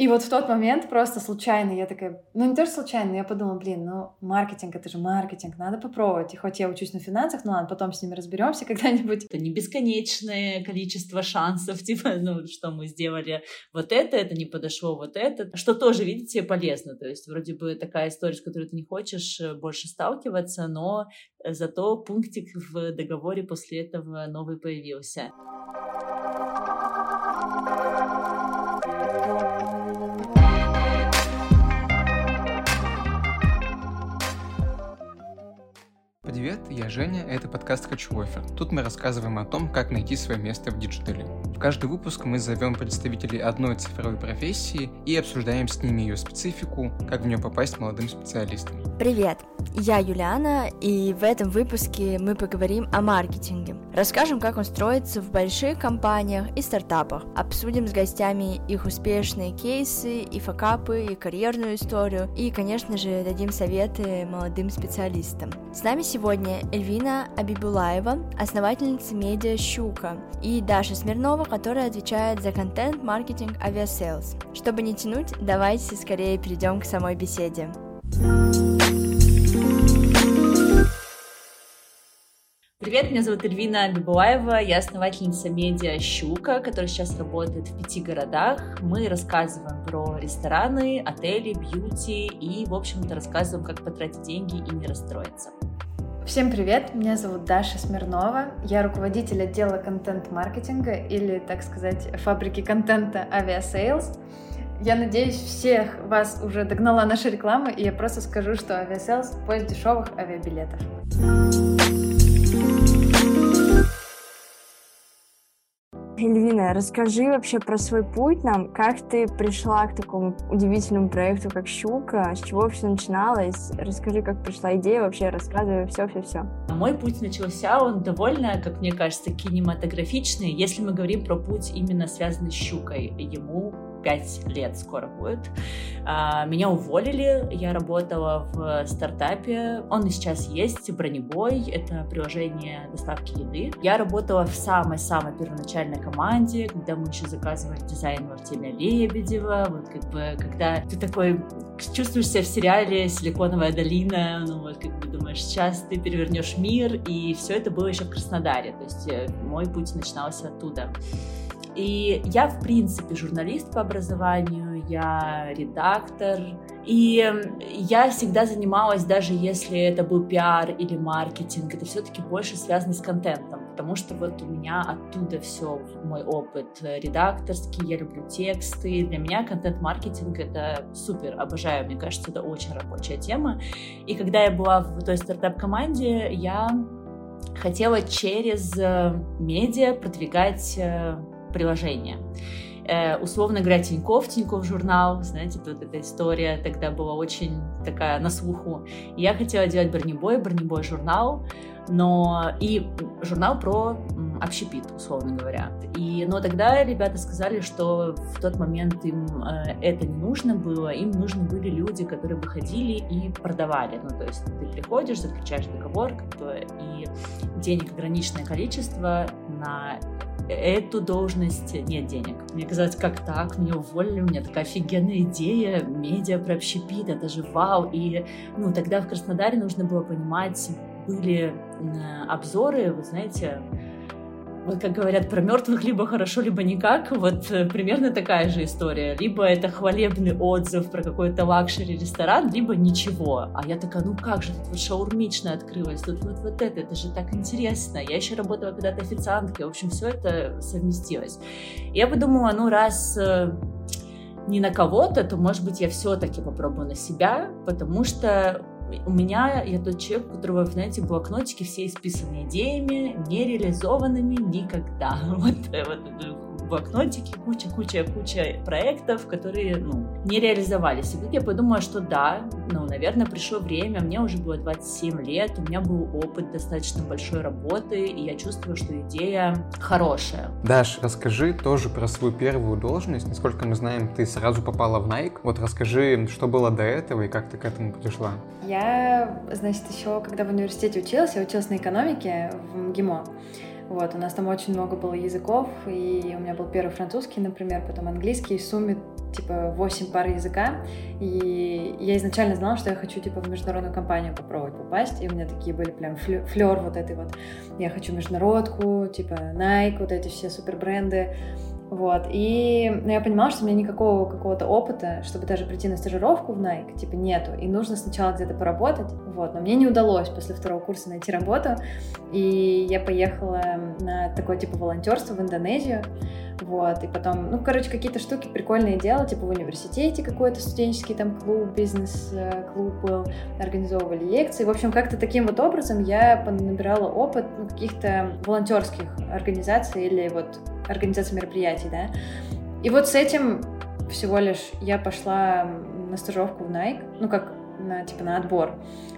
И вот в тот момент просто случайно я такая, ну не тоже случайно, я подумала, блин, ну маркетинг, это же маркетинг, надо попробовать. И хоть я учусь на финансах, ну ладно, потом с ними разберемся когда-нибудь. Это не бесконечное количество шансов, типа, ну что мы сделали вот это, это не подошло вот это, что тоже, видите, полезно. То есть вроде бы такая история, с которой ты не хочешь э, больше сталкиваться, но э, зато пунктик в договоре после этого новый появился. Привет, я Женя, это подкаст «Хочу офер». Тут мы рассказываем о том, как найти свое место в диджитале. В каждый выпуск мы зовем представителей одной цифровой профессии и обсуждаем с ними ее специфику, как в нее попасть молодым специалистам. Привет, я Юлиана, и в этом выпуске мы поговорим о маркетинге. Расскажем, как он строится в больших компаниях и стартапах. Обсудим с гостями их успешные кейсы, и факапы, и карьерную историю, и, конечно же, дадим советы молодым специалистам. С нами сегодня Эльвина Абибуллаева, основательница медиа «Щука», и Даша Смирнова, которая отвечает за контент-маркетинг Aviasales. Чтобы не тянуть, давайте скорее перейдем к самой беседе. Привет, меня зовут Эльвина Абибуллаева, я основательница медиа «Щука», которая сейчас работает в пяти городах. Мы рассказываем про рестораны, отели, бьюти и, в общем-то, рассказываем, как потратить деньги и не расстроиться. Всем привет, меня зовут Даша Смирнова, я руководитель отдела контент-маркетинга или, так сказать, фабрики контента Aviasales. Я надеюсь, всех вас уже догнала наша реклама, и я просто скажу, что Aviasales — поиск дешевых авиабилетов. Эльвина, расскажи вообще про свой путь нам, как ты пришла к такому удивительному проекту, как «Щука», с чего все начиналось, расскажи, как пришла идея, вообще рассказывай все-все-все. Мой путь начался, он довольно, как мне кажется, кинематографичный, если мы говорим про путь именно связанный с «Щукой». Ему 5 лет скоро будет. А, меня уволили, я работала в стартапе, он и сейчас есть, Бронебой, это приложение доставки еды. Я работала в самой-самой первоначальной команде, когда мы еще заказывали дизайн Артемия Лебедева, вот как бы, когда ты такой чувствуешь себя в сериале «Силиконовая долина», ну вот как бы думаешь, сейчас ты перевернешь мир, и все это было еще в Краснодаре, то есть э, мой путь начинался оттуда. И я, в принципе, журналист по образованию, я редактор. И я всегда занималась, даже если это был пиар или маркетинг, это все-таки больше связано с контентом, потому что вот у меня оттуда все, мой опыт редакторский, я люблю тексты. Для меня контент-маркетинг — это супер, обожаю, мне кажется, это очень рабочая тема. И когда я была в той стартап-команде, я хотела через э, медиа продвигать приложение. Э, условно говоря, Тиньков, Тиньков журнал, знаете, тут эта история тогда была очень такая на слуху. Я хотела делать бронебой, бронебой журнал, но и журнал про общепит, условно говоря. И, но тогда ребята сказали, что в тот момент им э, это не нужно было, им нужны были люди, которые выходили и продавали. Ну, то есть ты приходишь, заключаешь договор, как бы, и денег ограниченное количество на эту должность нет денег. Мне казалось, как так, меня уволили, у меня такая офигенная идея, медиа про общепит, это же вау. И ну, тогда в Краснодаре нужно было понимать, были обзоры, вы знаете, вот как говорят про мертвых, либо хорошо, либо никак. Вот э, примерно такая же история. Либо это хвалебный отзыв про какой-то luxury ресторан, либо ничего. А я такая, ну как же, тут вот шаурмичная открылась, тут вот, вот это, это же так интересно. Я еще работала когда-то официанткой, в общем, все это совместилось. Я подумала, ну раз э, не на кого-то, то, может быть, я все-таки попробую на себя, потому что у меня, я тот человек, у которого, знаете, блокнотики все исписаны идеями, нереализованными никогда. Вот, вот блокнотики, куча-куча-куча проектов, которые, ну, не реализовались. И тут я подумала, что да, ну, наверное, пришло время, мне уже было 27 лет, у меня был опыт достаточно большой работы, и я чувствую, что идея хорошая. Даш, расскажи тоже про свою первую должность. Насколько мы знаем, ты сразу попала в Nike. Вот расскажи, что было до этого и как ты к этому пришла. Я, значит, еще когда в университете училась, я училась на экономике в МГИМО, Вот, у нас там очень много было языков, и у меня был первый французский, например, потом английский, в сумме типа 8 пар языка, и я изначально знала, что я хочу типа в международную компанию попробовать попасть, и у меня такие были прям флер вот этой вот, я хочу международку, типа Nike, вот эти все супер бренды, вот. И ну, я понимала, что у меня никакого какого-то опыта, чтобы даже прийти на стажировку в Nike, типа, нету. И нужно сначала где-то поработать. Вот. Но мне не удалось после второго курса найти работу. И я поехала на такое типа волонтерство в Индонезию. Вот, и потом, ну, короче, какие-то штуки прикольные делать, типа в университете какой-то студенческий там клуб, бизнес-клуб был, организовывали лекции. В общем, как-то таким вот образом я набирала опыт ну, каких-то волонтерских организаций или вот организации мероприятий, да. И вот с этим всего лишь я пошла на стажировку в Nike, ну, как на, типа, на отбор.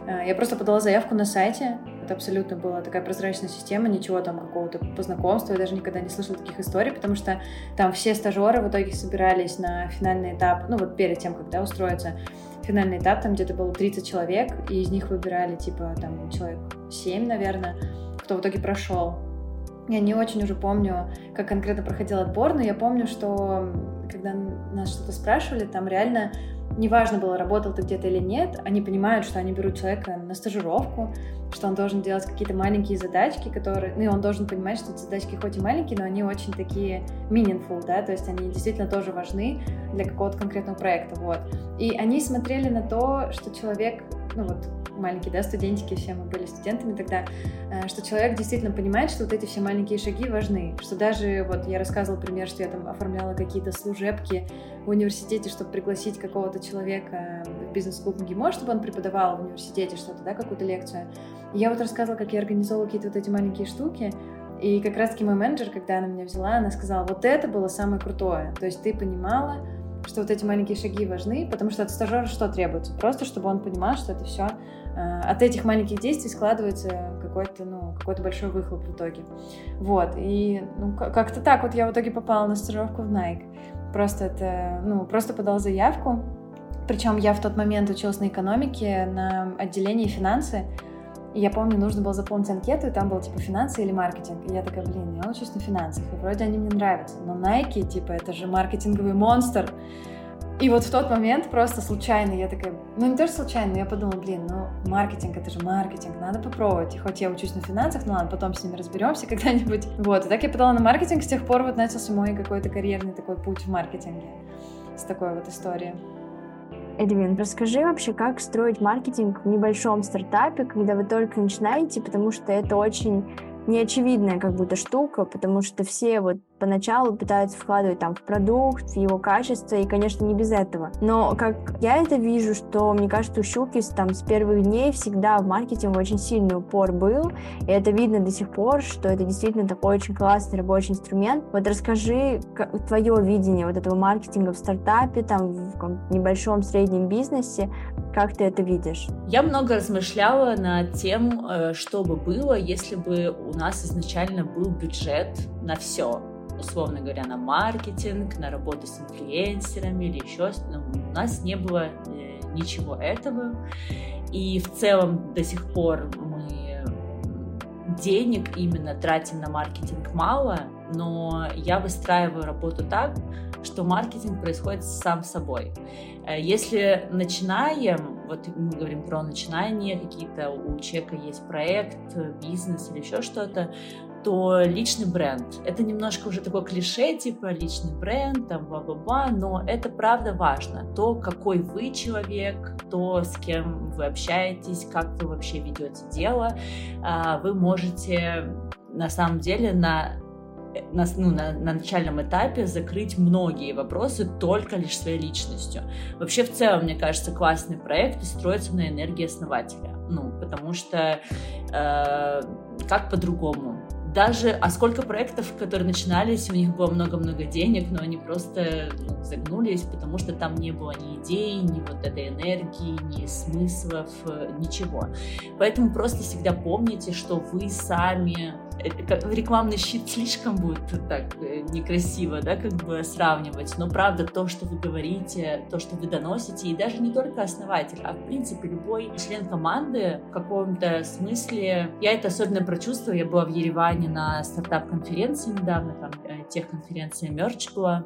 Э, я просто подала заявку на сайте. Это абсолютно была такая прозрачная система, ничего там какого-то по знакомству. Я даже никогда не слышала таких историй, потому что там все стажеры в итоге собирались на финальный этап, ну вот перед тем, когда устроиться финальный этап, там где-то было 30 человек, и из них выбирали типа там человек 7, наверное, кто в итоге прошел. Я не очень уже помню, как конкретно проходил отбор, но я помню, что когда нас что-то спрашивали, там реально неважно было, работал ты где-то или нет, они понимают, что они берут человека на стажировку, что он должен делать какие-то маленькие задачки, которые... Ну, и он должен понимать, что эти задачки хоть и маленькие, но они очень такие meaningful, да, то есть они действительно тоже важны для какого-то конкретного проекта, вот. И они смотрели на то, что человек, ну вот, маленькие, да, студентики, все мы были студентами тогда, э, что человек действительно понимает, что вот эти все маленькие шаги важны, что даже, вот я рассказывала пример, что я там оформляла какие-то служебки в университете, чтобы пригласить какого-то человека бизнес-клуб МГИМО, чтобы он преподавал в университете что-то, да, какую-то лекцию. И я вот рассказывала, как я организовывала какие-то вот эти маленькие штуки, и как раз-таки мой менеджер, когда она меня взяла, она сказала, вот это было самое крутое. То есть ты понимала, что вот эти маленькие шаги важны, потому что от стажера что требуется? Просто, чтобы он понимал, что это все э, от этих маленьких действий складывается какой-то, ну, какой-то большой выхлоп в итоге. Вот, и ну, как-то так вот я в итоге попала на стажировку в Nike. Просто это, ну, просто подала заявку, причем я в тот момент училась на экономике, на отделении финансы, и я помню, нужно было заполнить анкету, и там было типа финансы или маркетинг. И я такая, блин, я учусь на финансах, и вроде они мне нравятся. Но Nike, типа, это же маркетинговый монстр. И вот в тот момент просто случайно я такая, ну не тоже случайно, но я подумала, блин, ну маркетинг, это же маркетинг, надо попробовать. И хоть я учусь на финансах, ну ладно, потом с ними разберемся когда-нибудь. Вот, и так я подала на маркетинг, с тех пор вот начался мой какой-то карьерный такой путь в маркетинге с такой вот историей. Эдвин, расскажи вообще, как строить маркетинг в небольшом стартапе, когда вы только начинаете, потому что это очень неочевидная как будто штука, потому что все вот поначалу пытаются вкладывать там в продукт, в его качество, и, конечно, не без этого. Но как я это вижу, что, мне кажется, у Щуки там с первых дней всегда в маркетинге очень сильный упор был, и это видно до сих пор, что это действительно такой очень классный рабочий инструмент. Вот расскажи твое видение вот этого маркетинга в стартапе, там, в небольшом среднем бизнесе, как ты это видишь? Я много размышляла над тем, э, что бы было, если бы у нас изначально был бюджет на все условно говоря, на маркетинг, на работу с инфлюенсерами или еще, ну, у нас не было э, ничего этого. И в целом до сих пор мы денег именно тратим на маркетинг мало, но я выстраиваю работу так, что маркетинг происходит сам собой. Э, если начинаем, вот мы говорим про начинание, какие-то у человека есть проект, бизнес или еще что-то, то личный бренд. Это немножко уже такое клише, типа личный бренд, там, бла-бла-бла, но это правда важно. То, какой вы человек, то, с кем вы общаетесь, как вы вообще ведете дело, а, вы можете на самом деле на на, ну, на, на начальном этапе закрыть многие вопросы только лишь своей личностью. Вообще, в целом, мне кажется, классный проект строится на энергии основателя. Ну, потому что э, как по-другому? Даже, а сколько проектов, которые начинались, у них было много-много денег, но они просто ну, загнулись, потому что там не было ни идей, ни вот этой энергии, ни смыслов, ничего. Поэтому просто всегда помните, что вы сами рекламный щит слишком будет так некрасиво, да, как бы сравнивать, но правда то, что вы говорите, то, что вы доносите, и даже не только основатель, а в принципе любой член команды в каком-то смысле, я это особенно прочувствовала, я была в Ереване на стартап-конференции недавно, там техконференция Merch была,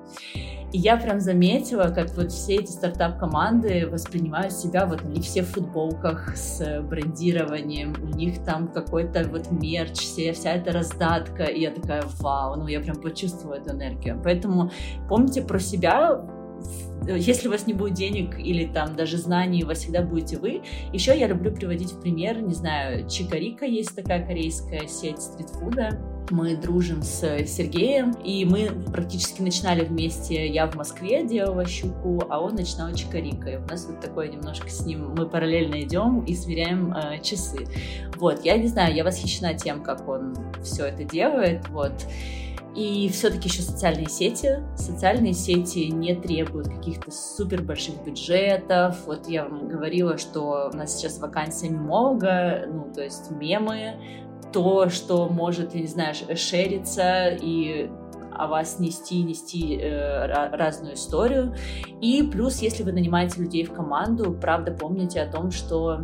и я прям заметила, как вот все эти стартап-команды воспринимают себя, вот они все в футболках с брендированием, у них там какой-то вот мерч, все, вся эта раздатка, и я такая, вау, ну я прям почувствовала эту энергию. Поэтому помните про себя, если у вас не будет денег или там даже знаний, у вас всегда будете вы. Еще я люблю приводить в пример, не знаю, Чикарика есть такая корейская сеть стритфуда, мы дружим с Сергеем, и мы практически начинали вместе. Я в Москве делала щуку, а он начинал чикарика. И у нас вот такое немножко с ним, мы параллельно идем и сверяем э, часы. Вот, я не знаю, я восхищена тем, как он все это делает, вот. И все-таки еще социальные сети. Социальные сети не требуют каких-то супер больших бюджетов. Вот я вам говорила, что у нас сейчас вакансия мемолога, ну, то есть мемы, то, что может, я не знаю, шериться и о вас нести, нести э, разную историю. И плюс, если вы нанимаете людей в команду, правда, помните о том, что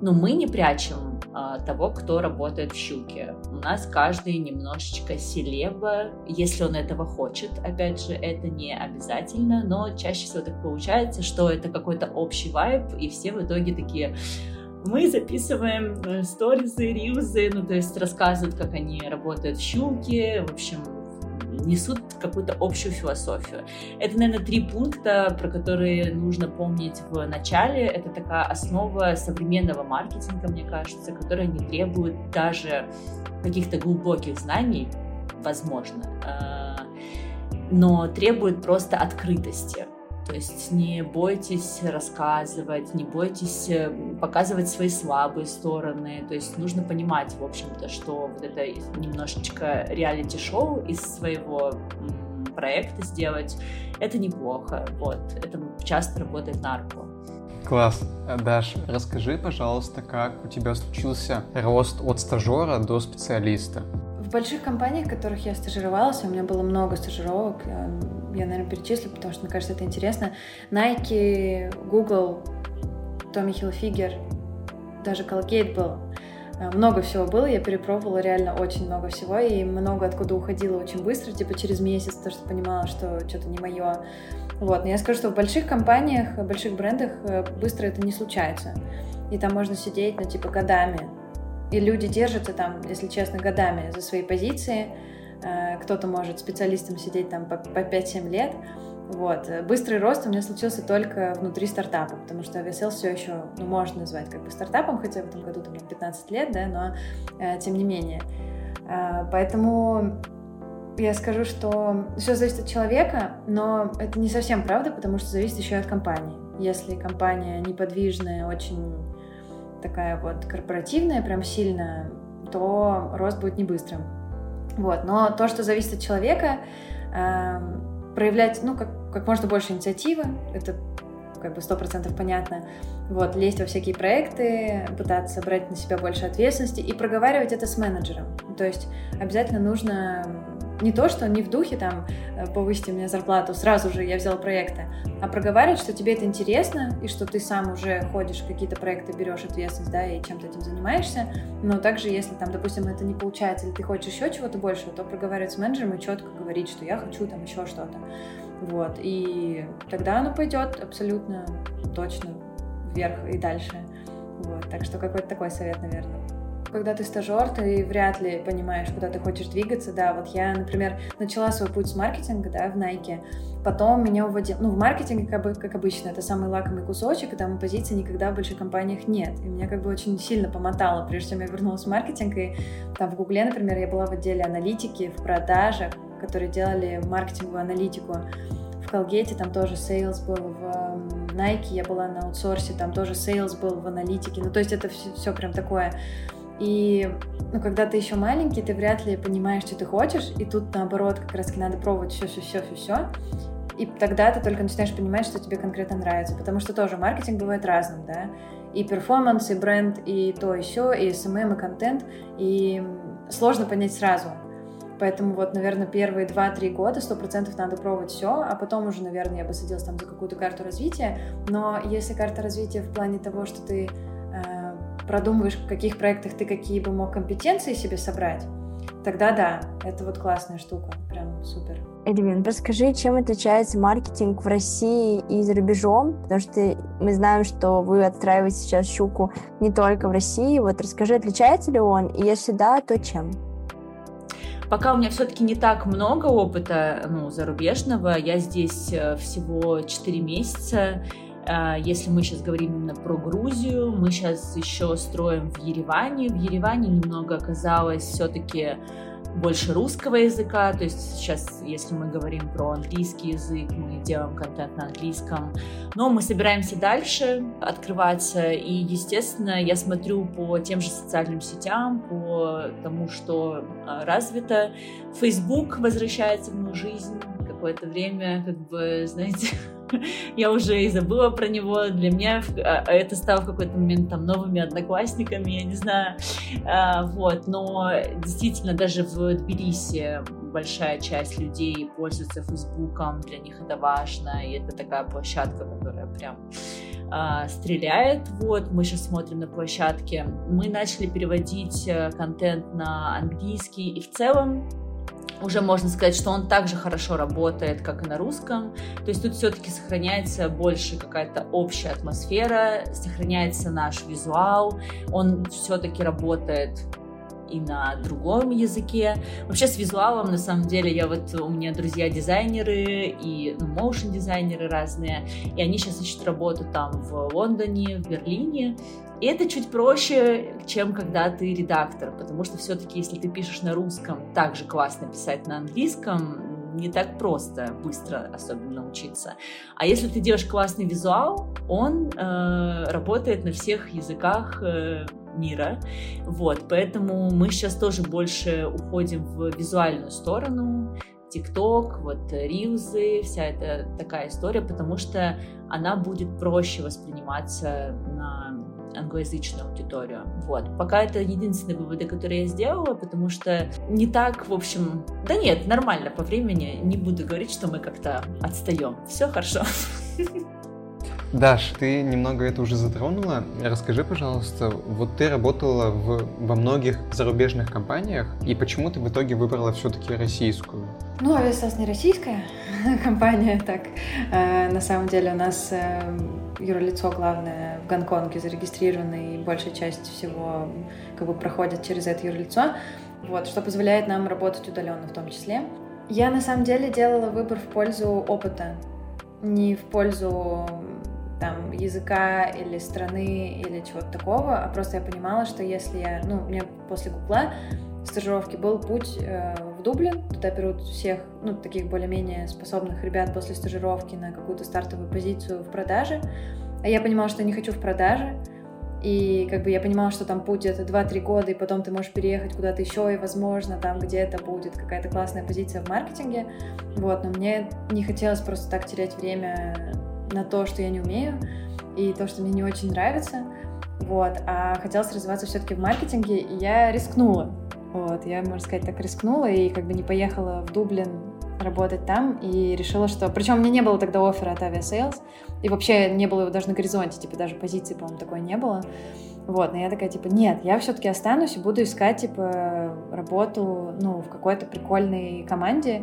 ну, мы не прячем э, того, кто работает в «Щуке». У нас каждый немножечко селеба, если он этого хочет. Опять же, это не обязательно, но чаще всего так получается, что это какой-то общий вайб, и все в итоге такие мы записываем э, сторизы, рилзы, ну, то есть рассказывают, как они работают в щуке, в общем, несут какую-то общую философию. Это, наверное, три пункта, про которые нужно помнить в начале. Это такая основа современного маркетинга, мне кажется, которая не требует даже каких-то глубоких знаний, возможно, э, но требует просто открытости. То есть не бойтесь рассказывать, не бойтесь э, показывать свои слабые стороны. То есть нужно понимать, в общем-то, что вот это немножечко реалити-шоу из своего проекта сделать, это неплохо. Вот. Это часто работает на арку. Класс. Даш, расскажи, пожалуйста, как у тебя случился рост от стажера до специалиста? больших компаниях, в которых я стажировалась, у меня было много стажировок, э, я, наверное, перечислю, потому что, мне кажется, это интересно. Nike, Google, Tommy Hilfiger, даже Colgate был. Э, много всего было, я перепробовала реально очень много всего, и много откуда уходила очень быстро, типа через месяц, потому что понимала, что что-то не мое. Вот, но я скажу, что в больших компаниях, в больших брендах э, быстро это не случается. И там можно сидеть, ну, типа, годами. И люди держатся там, если честно, годами за свои позиции. Э, кто-то может специалистом сидеть там по 5-7 лет. Вот. Быстрый рост у меня случился только внутри стартапа, потому что Aviasales все еще, ну, можно назвать как бы стартапом, хотя в этом году там 15 лет, да, но э, тем не менее. Э, поэтому я скажу, что все зависит от человека, но это не совсем правда, потому что зависит еще и от компании. Если компания неподвижная, очень такая вот корпоративная, прям сильная, то рост будет не быстрым. Вот. Но то, что зависит от человека, э, проявлять, ну, как, как можно больше инициативы, это как бы сто процентов понятно. Вот, лезть во всякие проекты, пытаться брать на себя больше ответственности и проговаривать это с менеджером. То есть обязательно нужно не то, что не в духе там э, повысить мне зарплату, сразу же я взял проекты, а проговаривать, что тебе это интересно, и что ты сам уже ходишь какие-то проекты, берешь ответственность, да, и чем-то этим занимаешься. Но также, если там, допустим, это не получается, или ты хочешь еще чего-то большего, то проговаривать с менеджером и четко говорить, что я хочу там еще что-то. Вот. И тогда оно пойдет абсолютно точно вверх и дальше. Вот. Так что какой-то такой совет, наверное когда ты стажер, ты вряд ли понимаешь, куда ты хочешь двигаться, да, вот я, например, начала свой путь с маркетинга, да, в Nike, потом меня уводил, ну, в маркетинге, как, бы, как обычно, это самый лакомый кусочек, и там позиций никогда в больших компаниях нет, и меня как бы очень сильно помотало, прежде чем я вернулась в маркетинг, и там в Гугле, например, я была в отделе аналитики, в продажах, которые делали маркетинговую аналитику, в Колгете там тоже sales был, в Nike я была на аутсорсе, там тоже sales был в аналитике, ну, то есть это все, все прям такое и ну, когда ты еще маленький, ты вряд ли понимаешь, что ты хочешь, и тут наоборот как раз надо пробовать все, все, все, все, все. И тогда ты только начинаешь понимать, что тебе конкретно нравится. Потому что тоже маркетинг бывает разным, да. И перформанс, и бренд, и то, и все, и SMM, и контент. И сложно понять сразу. Поэтому вот, наверное, первые 2-3 года 100% надо пробовать все, а потом уже, наверное, я бы садилась там за какую-то карту развития. Но если карта развития в плане того, что ты продумываешь, в каких проектах ты какие бы мог компетенции себе собрать, тогда да, это вот классная штука, прям супер. Эдвин, расскажи, чем отличается маркетинг в России и за рубежом, потому что мы знаем, что вы отстраиваете сейчас щуку не только в России. Вот расскажи, отличается ли он, и если да, то чем? Пока у меня все-таки не так много опыта ну, зарубежного, я здесь э, всего 4 месяца, если мы сейчас говорим именно про Грузию, мы сейчас еще строим в Ереване. В Ереване немного оказалось все-таки больше русского языка, то есть сейчас, если мы говорим про английский язык, мы делаем контент на английском, но мы собираемся дальше открываться, и, естественно, я смотрю по тем же социальным сетям, по тому, что а, развито. Facebook возвращается в мою жизнь, какое-то время, как бы, знаете, я уже и забыла про него. Для меня а, а это стало в какой-то момент там новыми одноклассниками, я не знаю. А, вот, но действительно даже в Тбилиси большая часть людей пользуется Фейсбуком, для них это важно, и это такая площадка, которая прям стреляет. Вот, мы сейчас смотрим на площадке. Мы начали переводить э, контент на английский, и в целом уже можно сказать, что он также хорошо работает, как и на русском. То есть тут все-таки сохраняется больше какая-то общая атмосфера, сохраняется наш визуал, он все-таки работает и на другом языке. Вообще с визуалом, на самом деле, я вот, у меня друзья дизайнеры и ну, дизайнеры разные, и они сейчас ищут работу там в Лондоне, в Берлине, и это чуть проще, чем когда ты редактор, потому что все-таки, если ты пишешь на русском, так же классно писать на английском, не так просто быстро особенно научиться. А если ты делаешь классный визуал, он э, работает на всех языках э, мира. Вот, поэтому мы сейчас тоже больше уходим в визуальную сторону, ТикТок, вот рилзы, вся эта такая история, потому что она будет проще восприниматься на англоязычную аудиторию. Вот. Пока это единственные выводы, которые я сделала, потому что не так, в общем... Да нет, нормально по времени. Не буду говорить, что мы как-то отстаем. Все хорошо. Даш, ты немного это уже затронула. Расскажи, пожалуйста, вот ты работала в, во многих зарубежных компаниях, и почему ты в итоге выбрала все-таки российскую? Ну, Авиасас не российская компания, так. Э, на самом деле у нас э, юрлицо главное в Гонконге зарегистрировано, и большая часть всего как бы проходит через это юрлицо, вот, что позволяет нам работать удаленно в том числе. Я на самом деле делала выбор в пользу опыта, не в пользу там языка или страны или чего-то такого, а просто я понимала, что если я, ну, меня после Гугла стажировки был путь э, в Дублин, туда берут всех, ну, таких более-менее способных ребят после стажировки на какую-то стартовую позицию в продаже, а я понимала, что не хочу в продаже, и как бы я понимала, что там путь это 2-3 года, и потом ты можешь переехать куда-то еще, и, возможно, там где-то будет какая-то классная позиция в маркетинге. Вот, но мне не хотелось просто так терять время на то, что я не умею, и то, что мне не очень нравится. Вот, а хотелось развиваться все-таки в маркетинге, и я рискнула. Вот, я, можно сказать, так рискнула и как бы не поехала в Дублин работать там и решила, что... Причем у меня не было тогда оффера от Aviasales, и вообще не было его даже на горизонте, типа даже позиции, по-моему, такой не было. Вот, но я такая, типа, нет, я все-таки останусь и буду искать, типа, работу, ну, в какой-то прикольной команде,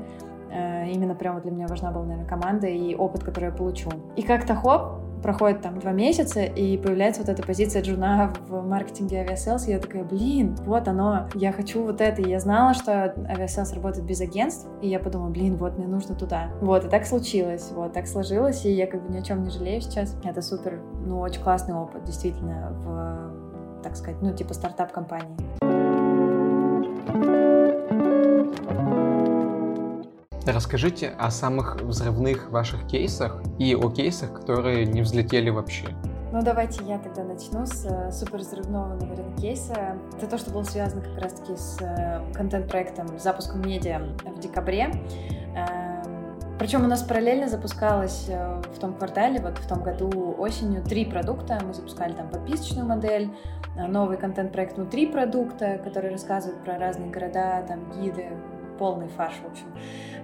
именно прямо для меня важна была, наверное, команда и опыт, который я получу. И как-то хоп, проходит там два месяца, и появляется вот эта позиция джуна в маркетинге Aviasales, я такая, блин, вот оно, я хочу вот это, и я знала, что Aviasales работает без агентств, и я подумала, блин, вот мне нужно туда. Вот, и так случилось, вот, так сложилось, и я как бы ни о чем не жалею сейчас. Это супер, ну, очень классный опыт, действительно, в, так сказать, ну, типа стартап-компании. Расскажите о самых взрывных ваших кейсах и о кейсах, которые не взлетели вообще. Ну, давайте я тогда начну с э, супер взрывного, наверное, кейса. Это то, что было связано как раз-таки с э, контент-проектом, запуском медиа в декабре. Эм, Причем у нас параллельно запускалось э, в том квартале, вот в том году осенью, три продукта. Мы запускали там подписочную модель, новый контент-проект внутри продукта, который рассказывает про разные города, там гиды, полный фарш, в общем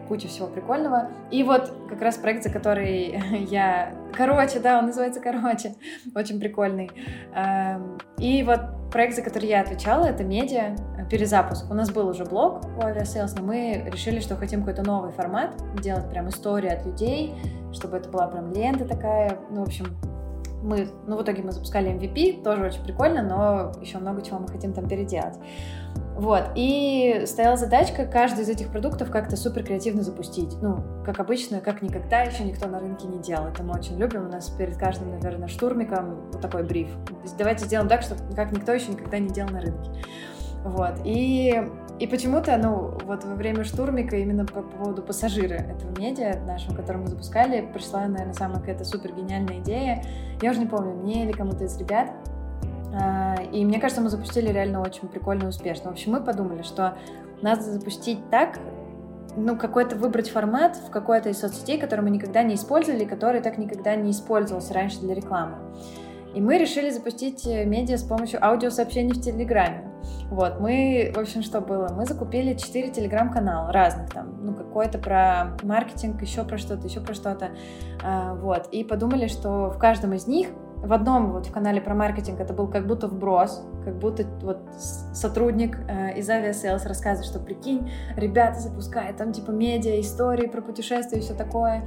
куча всего прикольного. И вот как раз проект, за который я... Короче, да, он называется «Короче», очень прикольный. Эм, и вот проект, за который я отвечала, это медиа, э, перезапуск. У нас был уже блог у Aviasales, но мы решили, что хотим какой-то новый формат, делать прям историю от людей, чтобы это была прям лента такая, ну, в общем, мы, ну, в итоге мы запускали MVP, тоже очень прикольно, но еще много чего мы хотим там переделать. Вот, и стояла задачка каждый из этих продуктов как-то супер креативно запустить. Ну, как обычно, как никогда еще никто на рынке не делал. Это мы очень любим. У нас перед каждым, наверное, штурмиком вот такой бриф. То есть давайте сделаем так, чтобы как никто еще никогда не делал на рынке. Вот, и, и почему-то, ну, вот во время штурмика именно по поводу пассажира этого медиа нашего, который мы запускали, пришла, наверное, самая какая-то супер гениальная идея. Я уже не помню, мне или кому-то из ребят, и мне кажется, мы запустили реально очень прикольно и успешно. В общем, мы подумали, что надо запустить так, ну, какой-то выбрать формат в какой-то из соцсетей, который мы никогда не использовали, который так никогда не использовался раньше для рекламы. И мы решили запустить э, медиа с помощью аудиосообщений в Телеграме. Вот, мы, в общем, что было? Мы закупили 4 Телеграм-канала разных там, ну, какой-то про маркетинг, еще про что-то, еще про что-то, а, вот, и подумали, что в каждом из них в одном вот в канале про маркетинг это был как будто вброс, как будто вот сотрудник э, из Aviasales рассказывает, что прикинь, ребята запускают там типа медиа, истории про путешествия и все такое.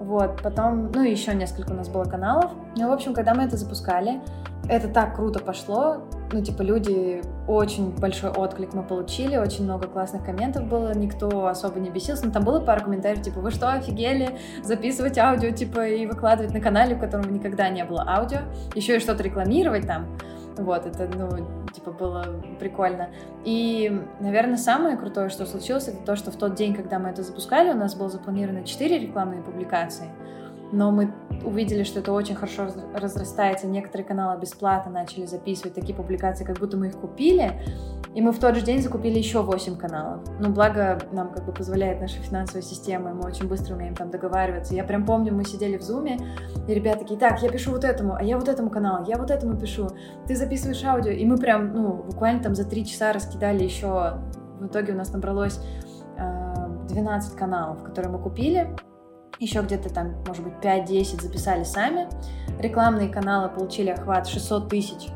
Вот, потом, ну еще несколько у нас было каналов. Ну, в общем, когда мы это запускали, это так круто пошло. Ну, типа, люди, очень большой отклик мы получили, очень много классных комментов было, никто особо не бесился. Но там было пару комментариев, типа, вы что, офигели записывать аудио, типа, и выкладывать на канале, у которого никогда не было аудио, еще и что-то рекламировать там. Вот, это, ну, типа, было прикольно. И, наверное, самое крутое, что случилось, это то, что в тот день, когда мы это запускали, у нас было запланировано 4 рекламные публикации но мы увидели, что это очень хорошо разрастается. Некоторые каналы бесплатно начали записывать такие публикации, как будто мы их купили. И мы в тот же день закупили еще 8 каналов. Ну, благо нам как бы позволяет наша финансовая система, и мы очень быстро умеем там договариваться. Я прям помню, мы сидели в зуме, и ребята такие, так, я пишу вот этому, а я вот этому каналу, я вот этому пишу, ты записываешь аудио. И мы прям, ну, буквально там за 3 часа раскидали еще, в итоге у нас набралось 12 э, каналов, которые мы купили еще где-то там, может быть, 5-10 записали сами. Рекламные каналы получили охват 600 тысяч.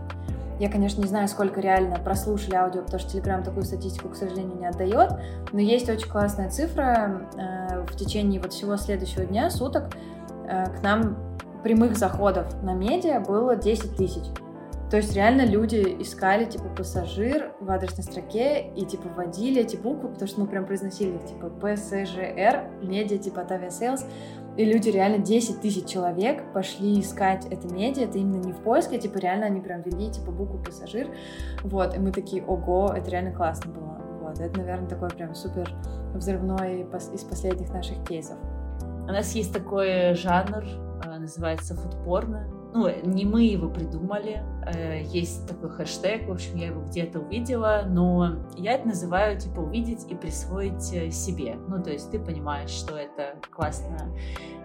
Я, конечно, не знаю, сколько реально прослушали аудио, потому что Telegram такую статистику, к сожалению, не отдает. Но есть очень классная цифра. Э, в течение вот всего следующего дня, суток, э, к нам прямых заходов на медиа было 10 тысяч. То есть реально люди искали, типа, пассажир в адресной строке и, типа, вводили эти буквы, потому что мы прям произносили их, типа, ПСЖР, медиа, типа, от Aviasales. И люди реально 10 тысяч человек пошли искать это медиа, это именно не в поиске, типа, реально они прям ввели, типа, букву пассажир. Вот, и мы такие, ого, это реально классно было. Вот, это, наверное, такой прям супер взрывной из последних наших кейсов. У нас есть такой жанр, а, называется фудпорно ну, не мы его придумали, э, есть такой хэштег, в общем, я его где-то увидела, но я это называю, типа, увидеть и присвоить э, себе. Ну, то есть ты понимаешь, что это классно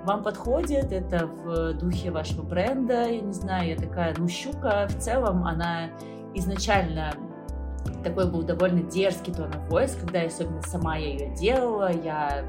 вам подходит, это в духе вашего бренда, я не знаю, я такая, ну, щука в целом, она изначально такой был довольно дерзкий тон of когда я особенно сама я ее делала, я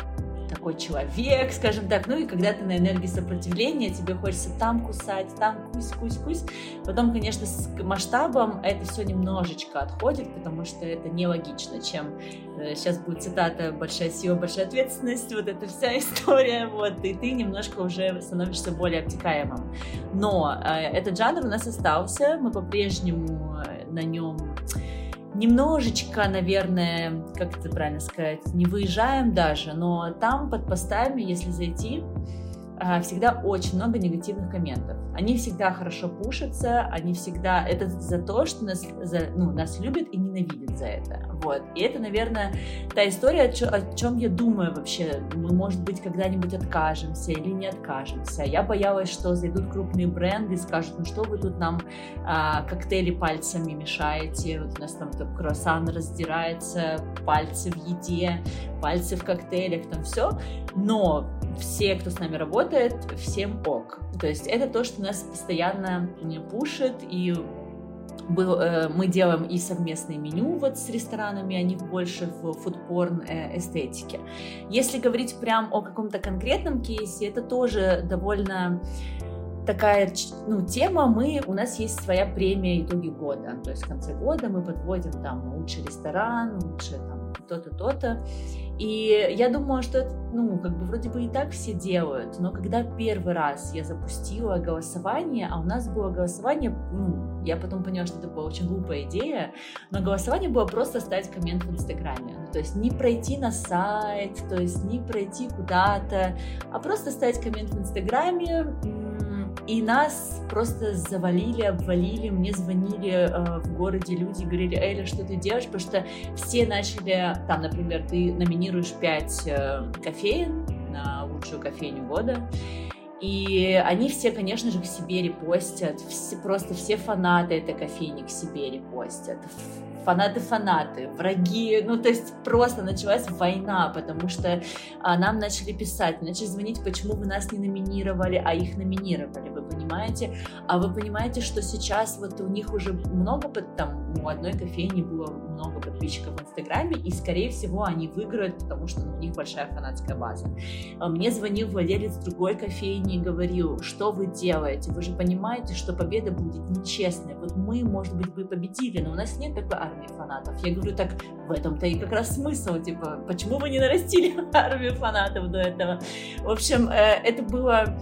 такой человек, скажем так. Ну и когда ты на энергии сопротивления, тебе хочется там кусать, там кусь, кусь, кусь. Потом, конечно, с масштабом это все немножечко отходит, потому что это нелогично, чем э, сейчас будет цитата «большая сила, большая ответственность», вот эта вся история, вот, и ты немножко уже становишься более обтекаемым. Но э, этот жанр у нас остался, мы по-прежнему э, на нем немножечко, наверное, как это правильно сказать, не выезжаем даже, но там под постами, если зайти, всегда очень много негативных комментов. Они всегда хорошо пушатся, они всегда... Это за то, что нас, за, ну, нас любят и ненавидят за это. Вот. И это, наверное, та история, о, чё, о чем я думаю вообще. Мы, может быть, когда-нибудь откажемся или не откажемся. Я боялась, что зайдут крупные бренды и скажут, ну что вы тут нам а, коктейли пальцами мешаете, вот у нас там, там круассан раздирается, пальцы в еде, пальцы в коктейлях, там все. Но все, кто с нами работает, всем ок. То есть это то, что нас постоянно пушит, и э, мы делаем и совместное меню вот с ресторанами, они больше в фудпорн э, эстетике. Если говорить прям о каком-то конкретном кейсе, это тоже довольно такая ну, тема, мы, у нас есть своя премия итоги года, то есть в конце года мы подводим там лучший ресторан, лучшее там то-то, то-то, и я думала, что это, ну, как бы вроде бы и так все делают, но когда первый раз я запустила голосование, а у нас было голосование, ну, я потом поняла, что это была очень глупая идея, но голосование было просто ставить коммент в Инстаграме. То есть не пройти на сайт, то есть не пройти куда-то, а просто ставить коммент в Инстаграме, и нас просто завалили, обвалили. Мне звонили э, в городе люди, говорили, Эля, что ты делаешь? Потому что все начали, там, например, ты номинируешь 5 э, кофеин на лучшую кофейню года. И они все, конечно же, к себе репостят. Все, просто все фанаты этой кофейни к себе репостят фанаты-фанаты, враги, ну, то есть просто началась война, потому что а, нам начали писать, начали звонить, почему вы нас не номинировали, а их номинировали, вы понимаете? А вы понимаете, что сейчас вот у них уже много, там, у одной кофейни было много подписчиков в Инстаграме, и, скорее всего, они выиграют, потому что ну, у них большая фанатская база. А, мне звонил владелец другой кофейни и говорил, что вы делаете, вы же понимаете, что победа будет нечестной, вот мы, может быть, бы победили, но у нас нет такой армии фанатов. Я говорю, так в этом-то и как раз смысл, типа, почему вы не нарастили армию фанатов до этого? В общем, э, это было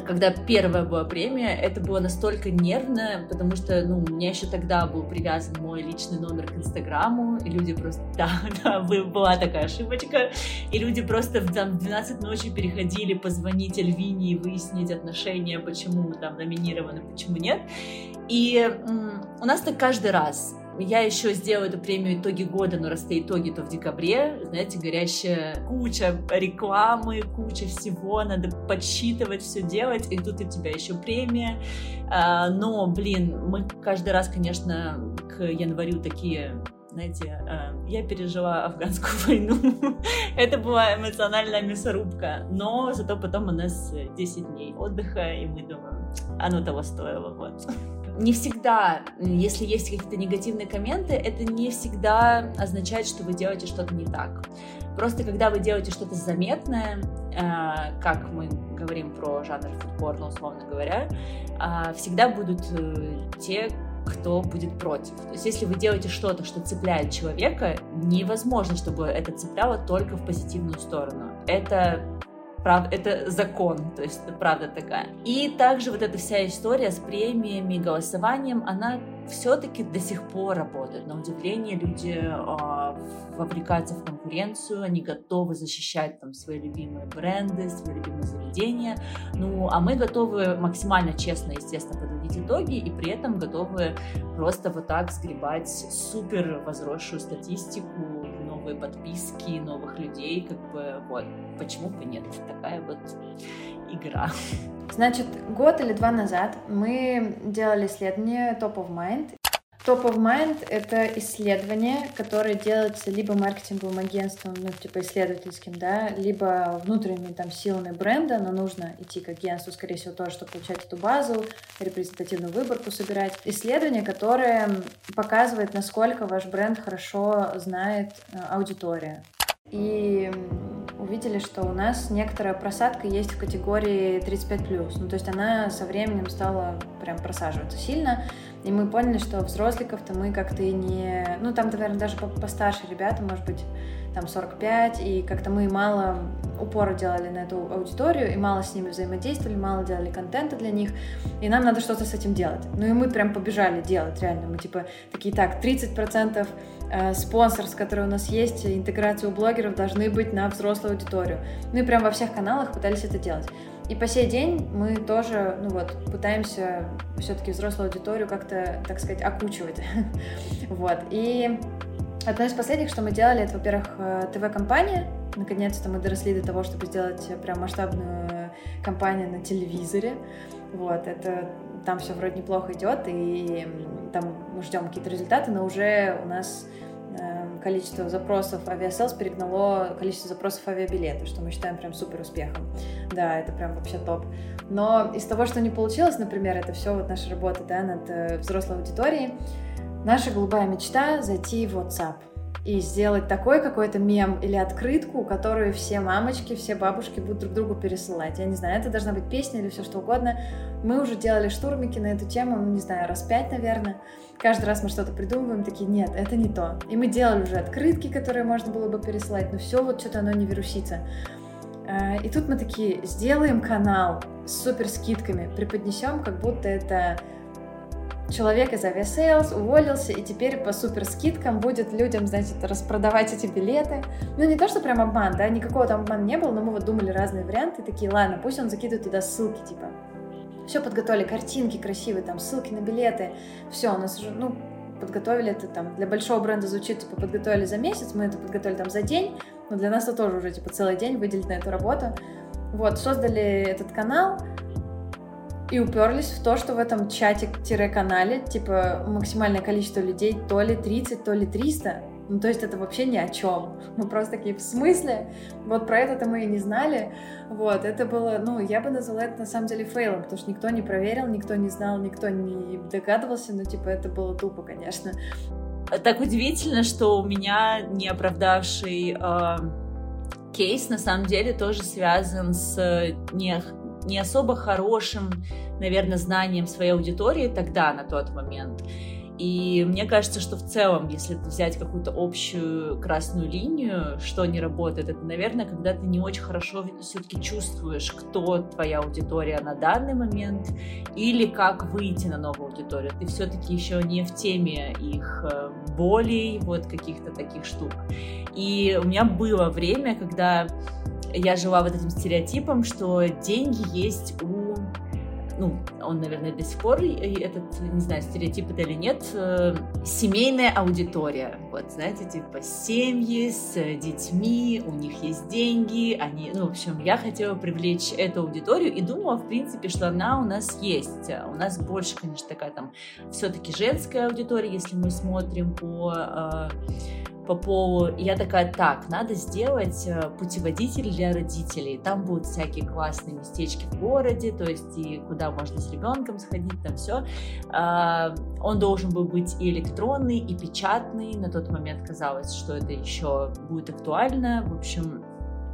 когда первая была премия, это было настолько нервно, потому что, ну, у меня еще тогда был привязан мой личный номер к Инстаграму, и люди просто, да, да, была такая ошибочка, и люди просто в, там, в 12 ночи переходили позвонить Эльвине и выяснить отношения, почему там номинированы, почему нет. И м- у нас так каждый раз. Я еще сделаю эту премию итоги года, но раз это итоги, то в декабре, знаете, горящая куча рекламы, куча всего, надо подсчитывать, все делать, и тут у тебя еще премия. А, но, блин, мы каждый раз, конечно, к январю такие знаете, а, я пережила афганскую войну. Это была эмоциональная мясорубка, но зато потом у нас 10 дней отдыха, и мы думаем, оно того стоило, вот не всегда, если есть какие-то негативные комменты, это не всегда означает, что вы делаете что-то не так. Просто когда вы делаете что-то заметное, э, как мы говорим про жанр фудпорно, условно говоря, э, всегда будут э, те, кто будет против. То есть если вы делаете что-то, что цепляет человека, невозможно, чтобы это цепляло только в позитивную сторону. Это Правда, это закон, то есть это правда такая. И также вот эта вся история с премиями, голосованием, она все-таки до сих пор работает. На удивление люди э, вовлекаются в конкуренцию, они готовы защищать там свои любимые бренды, свои любимые заведения. Ну, а мы готовы максимально честно, естественно, подводить итоги и при этом готовы просто вот так сгребать супер возросшую статистику новые подписки, новых людей, как бы, вот, почему бы нет, такая вот игра. Значит, год или два назад мы делали исследование Top of Mind, Top of Mind — это исследование, которое делается либо маркетинговым агентством, ну, типа исследовательским, да, либо внутренними там силами бренда, но нужно идти к агентству, скорее всего, тоже, чтобы получать эту базу, репрезентативную выборку собирать. Исследование, которое показывает, насколько ваш бренд хорошо знает э, аудитория. И увидели, что у нас некоторая просадка есть в категории 35+. Ну, то есть она со временем стала прям просаживаться сильно. И мы поняли, что взросликов-то мы как-то и не... Ну, там, наверное, даже постарше ребята, может быть, там 45, и как-то мы мало упора делали на эту аудиторию, и мало с ними взаимодействовали, мало делали контента для них, и нам надо что-то с этим делать. Ну и мы прям побежали делать, реально. Мы типа такие, так, 30% э, спонсорс, которые у нас есть, интеграцию блогеров должны быть на взрослую аудиторию. Ну и прям во всех каналах пытались это делать. И по сей день мы тоже, ну вот, пытаемся все-таки взрослую аудиторию как-то, так сказать, окучивать. вот. И одно из последних, что мы делали, это, во-первых, э, ТВ-компания. Наконец-то мы доросли до того, чтобы сделать прям масштабную кампанию на телевизоре. Вот, это там все вроде неплохо идет, и там мы ждем какие-то результаты, но уже у нас количество запросов Aviasales перегнало количество запросов авиабилета, что мы считаем прям супер успехом. Да, это прям вообще топ. Но из того, что не получилось, например, это все вот наша работа да, над э, взрослой аудиторией, наша голубая мечта — зайти в WhatsApp — и сделать такой какой-то мем или открытку, которую все мамочки, все бабушки будут друг другу пересылать. Я не знаю, это должна быть песня или все что угодно. Мы уже делали штурмики на эту тему, ну, не знаю, раз пять, наверное. Каждый раз мы что-то придумываем, такие, нет, это не то. И мы делали уже открытки, которые можно было бы пересылать, но все вот что-то оно не вирусится. А, и тут мы такие, сделаем канал с супер скидками, преподнесем, как будто это человек из Aviasales уволился и теперь по супер скидкам будет людям, значит, распродавать эти билеты. Ну, не то, что прям обман, да, никакого там обмана не было, но мы вот думали разные варианты, такие, ладно, пусть он закидывает туда ссылки, типа, все подготовили, картинки красивые, там, ссылки на билеты, все, у нас уже, ну, подготовили это там, для большого бренда звучит, типа, подготовили за месяц, мы это подготовили там за день, но для нас это тоже уже, типа, целый день выделить на эту работу. Вот, создали этот канал, и уперлись в то, что в этом чате-канале, типа, максимальное количество людей то ли 30, то ли 300. Ну, то есть это вообще ни о чем. Мы просто такие, в смысле? Вот про это-то мы и не знали. Вот, это было, ну, я бы назвала это на самом деле фейлом, потому что никто не проверил, никто не знал, никто не догадывался, но, типа, это было тупо, конечно. Так удивительно, что у меня не оправдавший э, кейс на самом деле тоже связан с не, не особо хорошим, наверное, знанием своей аудитории тогда, на тот момент. И мне кажется, что в целом, если взять какую-то общую красную линию, что не работает, это, наверное, когда ты не очень хорошо все-таки чувствуешь, кто твоя аудитория на данный момент, или как выйти на новую аудиторию. Ты все-таки еще не в теме их э, болей, вот каких-то таких штук. И у меня было время, когда я жила вот этим стереотипом, что деньги есть у ну, он, наверное, до сих пор этот, не знаю, стереотип это или нет, э, семейная аудитория. Вот, знаете, типа семьи с детьми, у них есть деньги, они, ну, в общем, я хотела привлечь эту аудиторию и думала, в принципе, что она у нас есть. У нас больше, конечно, такая там все-таки женская аудитория, если мы смотрим по э, по полу. Я такая, так, надо сделать э, путеводитель для родителей. Там будут всякие классные местечки в городе, то есть и куда можно с ребенком сходить, там все. А, он должен был быть и электронный, и печатный. На тот момент казалось, что это еще будет актуально. В общем,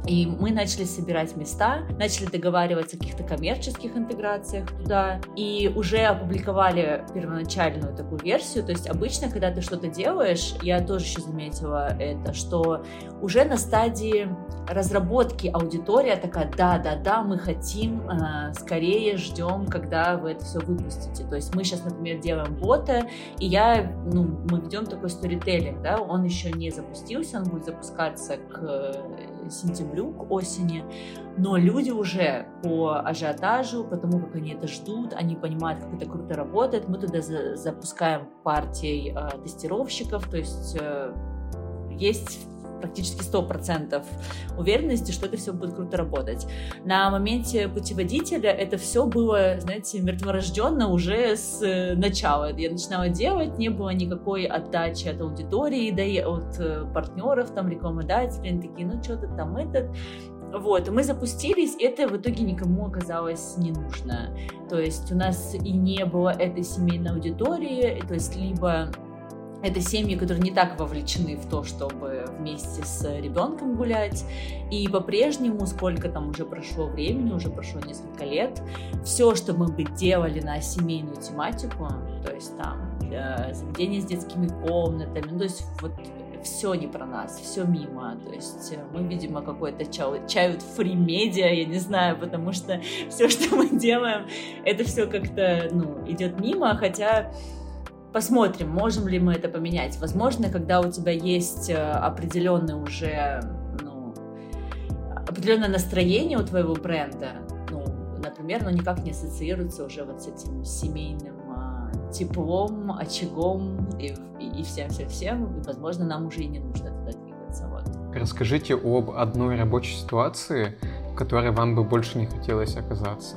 и мы начали собирать места, начали договариваться о каких-то коммерческих интеграциях туда, и уже опубликовали первоначальную такую версию. То есть обычно, когда ты что-то делаешь, я тоже еще заметила это, что уже на стадии разработки аудитория такая, да-да-да, мы хотим, э, скорее ждем, когда вы это все выпустите. То есть мы сейчас, например, делаем бота, и я, ну, мы ведем такой сторителлинг, да, он еще не запустился, он будет запускаться к сентябрю, к осени, но люди уже по ажиотажу, потому как они это ждут, они понимают, как это круто работает, мы туда за запускаем партии э, тестировщиков, то есть э, есть практически 100% уверенности, что это все будет круто работать. На моменте путеводителя это все было, знаете, мертворожденно уже с э, начала. Я начинала делать, не было никакой отдачи от аудитории, да и от э, партнеров, там, рекламодателей, они такие, ну что-то там этот, вот, мы запустились, это в итоге никому оказалось не нужно. То есть у нас и не было этой семейной аудитории, то есть либо это семьи, которые не так вовлечены в то, чтобы вместе с ребенком гулять. И по-прежнему, сколько там уже прошло времени, уже прошло несколько лет, все, что мы бы делали на семейную тематику, то есть там э, заведение с детскими комнатами, ну, то есть вот все не про нас, все мимо. То есть мы, видимо, какой-то child free media, я не знаю, потому что все, что мы делаем, это все как-то, ну, идет мимо, хотя Посмотрим, можем ли мы это поменять. Возможно, когда у тебя есть э, определенный уже, ну, определенное настроение у твоего бренда, ну, например, но никак не ассоциируется уже вот с этим семейным теплом, очагом и, и всем-всем-всем, и, возможно, нам уже и не нужно туда двигаться. Вот. Расскажите об одной рабочей ситуации, в которой вам бы больше не хотелось оказаться.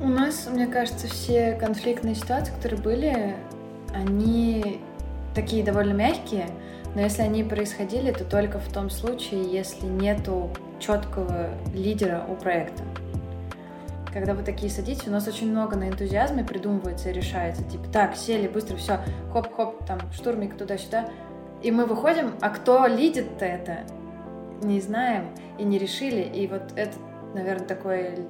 У нас, мне кажется, все конфликтные ситуации, которые были, они такие довольно мягкие, но если они происходили, то только в том случае, если нету четкого лидера у проекта когда вы такие садитесь, у нас очень много на энтузиазме придумывается и решается. Типа, так, сели, быстро, все, хоп-хоп, там, штурмик туда-сюда. И мы выходим, а кто лидит-то это, не знаем и не решили. И вот это, наверное, такой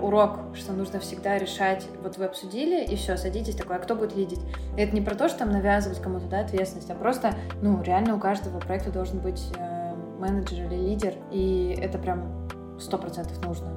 урок, что нужно всегда решать. Вот вы обсудили, и все, садитесь такой, а кто будет лидить? И это не про то, что там навязывать кому-то да, ответственность, а просто, ну, реально у каждого проекта должен быть э, менеджер или лидер, и это прям сто процентов нужно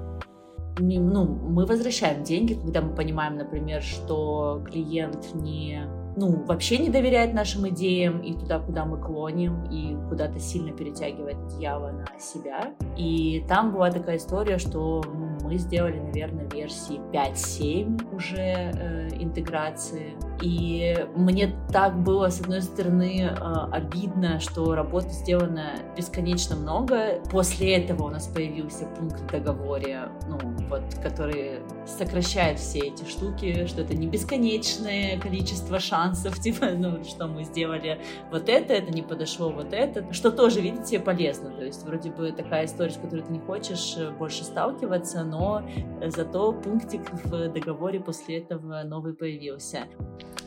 ну, мы возвращаем деньги, когда мы понимаем, например, что клиент не ну, вообще не доверяет нашим идеям и туда, куда мы клоним, и куда-то сильно перетягивает одеяло на себя. И там была такая история, что мы сделали, наверное, версии 5-7 уже э, интеграции. И мне так было, с одной стороны, э, обидно, что работы сделано бесконечно много. После этого у нас появился пункт в договоре, ну, вот, который сокращает все эти штуки, что это не бесконечное количество шансов, типа, ну, что мы сделали вот это, это не подошло вот это, что тоже, видите, полезно. То есть вроде бы такая история, с которой ты не хочешь э, больше сталкиваться, но зато пунктик в договоре после этого новый появился.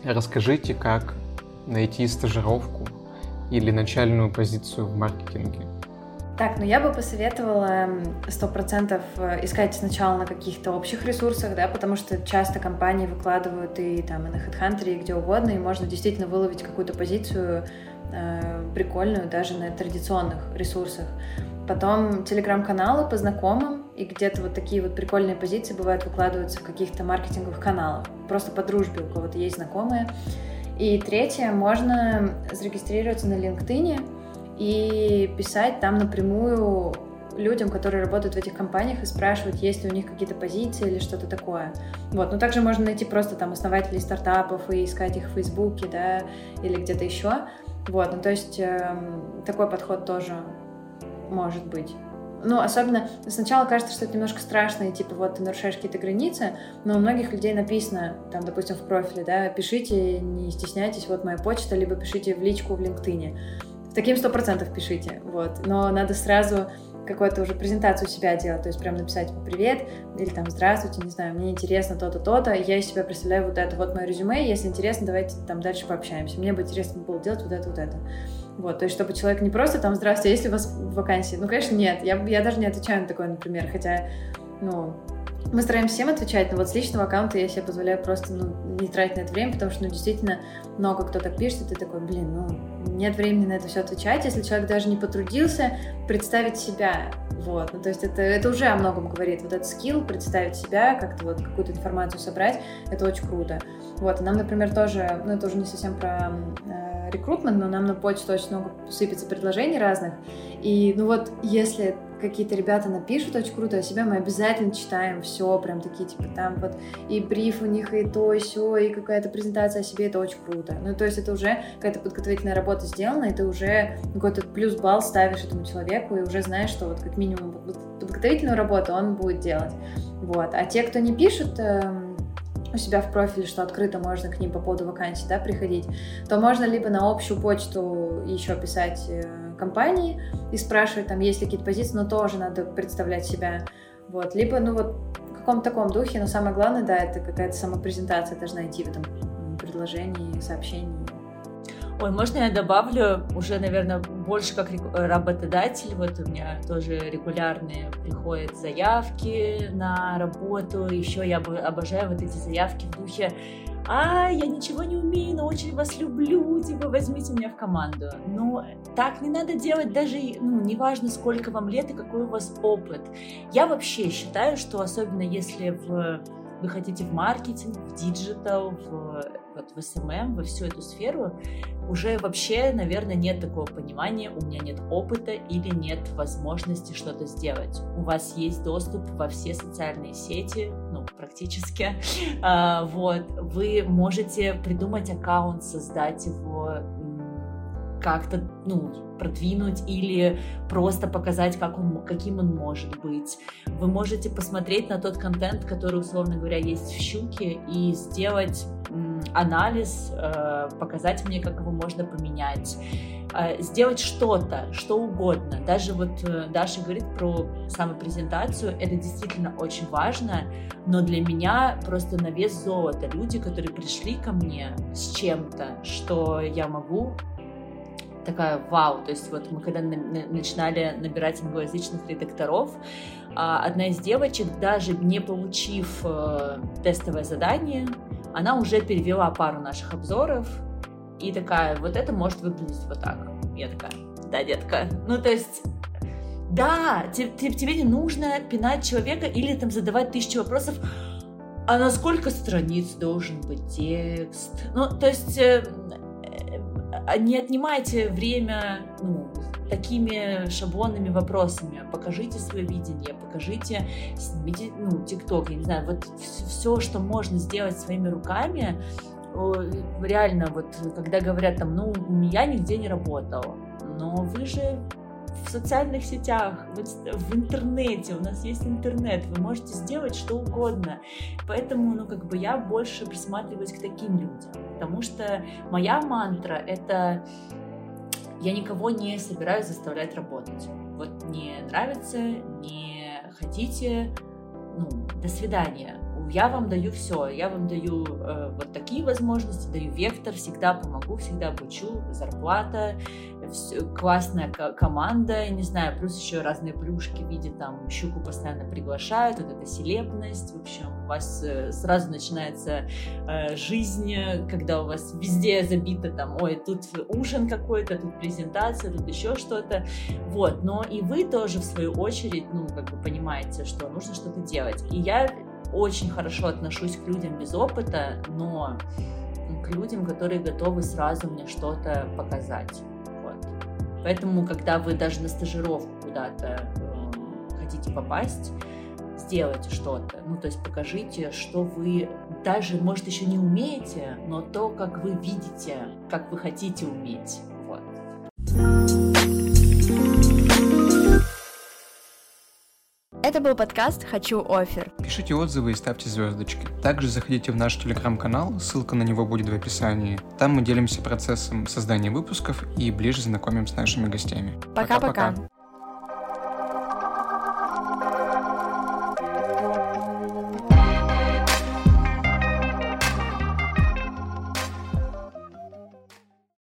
Расскажите, как найти стажировку или начальную позицию в маркетинге? Так, ну я бы посоветовала сто процентов э, искать сначала на каких-то общих ресурсах, да, потому что часто компании выкладывают и там и на HeadHunter, и где угодно, и можно действительно выловить какую-то позицию э, прикольную даже на традиционных ресурсах. Потом телеграм-каналы по знакомым, и где-то вот такие вот прикольные позиции бывают выкладываются в каких-то маркетинговых каналах, просто по дружбе у кого-то есть знакомые. И третье, можно зарегистрироваться на LinkedIn, и писать там напрямую людям, которые работают в этих компаниях, и спрашивать, есть ли у них какие-то позиции или что-то такое. Вот. Но также можно найти просто там основателей стартапов и искать их в Фейсбуке, да, или где-то еще. Вот. Ну, то есть э, такой подход тоже может быть. Ну, особенно сначала кажется, что это немножко страшно, и типа вот ты нарушаешь какие-то границы, но у многих людей написано, там, допустим, в профиле, да, пишите, не стесняйтесь, вот моя почта, либо пишите в личку в LinkedIn. Таким сто процентов пишите, вот. Но надо сразу какую-то уже презентацию себя делать, то есть прям написать привет или там здравствуйте, не знаю, мне интересно то-то, то-то, я из себя представляю вот это, вот мое резюме, если интересно, давайте там дальше пообщаемся. Мне бы интересно было делать вот это, вот это. Вот, то есть, чтобы человек не просто там, здравствуйте, есть ли у вас вакансии? Ну, конечно, нет. Я, я даже не отвечаю на такое, например, хотя, ну, мы стараемся всем отвечать, но вот с личного аккаунта я себе позволяю просто ну, не тратить на это время, потому что, ну, действительно, много кто так пишет, и ты такой, блин, ну, нет времени на это все отвечать, если человек даже не потрудился представить себя, вот, ну, то есть это, это уже о многом говорит, вот этот скилл, представить себя, как-то вот какую-то информацию собрать, это очень круто, вот, и нам, например, тоже, ну, это уже не совсем про э, рекрутмент, но нам на почту очень много сыпется предложений разных, и, ну, вот, если какие-то ребята напишут очень круто о себе, мы обязательно читаем все, прям такие, типа, там вот и бриф у них, и то, и все, и какая-то презентация о себе, это очень круто. Ну, то есть это уже какая-то подготовительная работа сделана, и ты уже какой-то плюс балл ставишь этому человеку, и уже знаешь, что вот как минимум подготовительную работу он будет делать. Вот. А те, кто не пишут, эм, у себя в профиле, что открыто можно к ним по поводу вакансий да, приходить, то можно либо на общую почту еще писать э, компании и спрашивать, там, есть ли какие-то позиции, но тоже надо представлять себя. Вот. Либо, ну вот, в каком-то таком духе, но самое главное, да, это какая-то самопрезентация должна идти в этом предложении, сообщении. Ой, можно я добавлю уже, наверное, больше как работодатель. Вот у меня тоже регулярные приходят заявки на работу. Еще я обожаю вот эти заявки в духе а, я ничего не умею, но очень вас люблю, типа, возьмите меня в команду. Но так не надо делать даже, ну, неважно, сколько вам лет и какой у вас опыт. Я вообще считаю, что особенно если в, вы хотите в маркетинг, в digital, в вот в SMM, во всю эту сферу, уже вообще, наверное, нет такого понимания, у меня нет опыта или нет возможности что-то сделать. У вас есть доступ во все социальные сети, ну, практически, а, вот, вы можете придумать аккаунт, создать его, как-то, ну, продвинуть или просто показать, как он, каким он может быть. Вы можете посмотреть на тот контент, который, условно говоря, есть в щуке, и сделать анализ, э, показать мне, как его можно поменять, э, сделать что-то, что угодно. Даже вот э, Даша говорит про самопрезентацию, это действительно очень важно, но для меня просто на вес золота люди, которые пришли ко мне с чем-то, что я могу такая вау. То есть вот мы когда на, на, начинали набирать англоязычных редакторов, а, одна из девочек, даже не получив э, тестовое задание, она уже перевела пару наших обзоров и такая, вот это может выглядеть вот так. Я такая, да, детка. Ну, то есть да, тебе, тебе не нужно пинать человека или там задавать тысячу вопросов, а на сколько страниц должен быть текст? Ну, то есть э, а не отнимайте время ну, такими шаблонными вопросами. Покажите свое видение, покажите, снимите, ну, ТикТок, я не знаю, вот все, что можно сделать своими руками, реально, вот, когда говорят там, ну, я нигде не работал, но вы же в социальных сетях, в, в интернете, у нас есть интернет, вы можете сделать что угодно. Поэтому, ну, как бы я больше присматриваюсь к таким людям, потому что моя мантра — это я никого не собираюсь заставлять работать. Вот не нравится, не хотите, ну, до свидания я вам даю все, я вам даю э, вот такие возможности, даю вектор, всегда помогу, всегда обучу, зарплата, все, классная команда, не знаю, плюс еще разные плюшки в виде там щуку постоянно приглашают, вот эта селебность, в общем, у вас э, сразу начинается э, жизнь, когда у вас везде забито там, ой, тут ужин какой-то, тут презентация, тут еще что-то, вот, но и вы тоже в свою очередь, ну, как бы понимаете, что нужно что-то делать, и я очень хорошо отношусь к людям без опыта, но к людям, которые готовы сразу мне что-то показать. Вот. Поэтому, когда вы даже на стажировку куда-то э, хотите попасть, сделайте что-то. Ну, то есть покажите, что вы даже, может, еще не умеете, но то, как вы видите, как вы хотите уметь. Вот. Это был подкаст «Хочу офер». Пишите отзывы и ставьте звездочки. Также заходите в наш телеграм-канал, ссылка на него будет в описании. Там мы делимся процессом создания выпусков и ближе знакомим с нашими гостями. Пока-пока.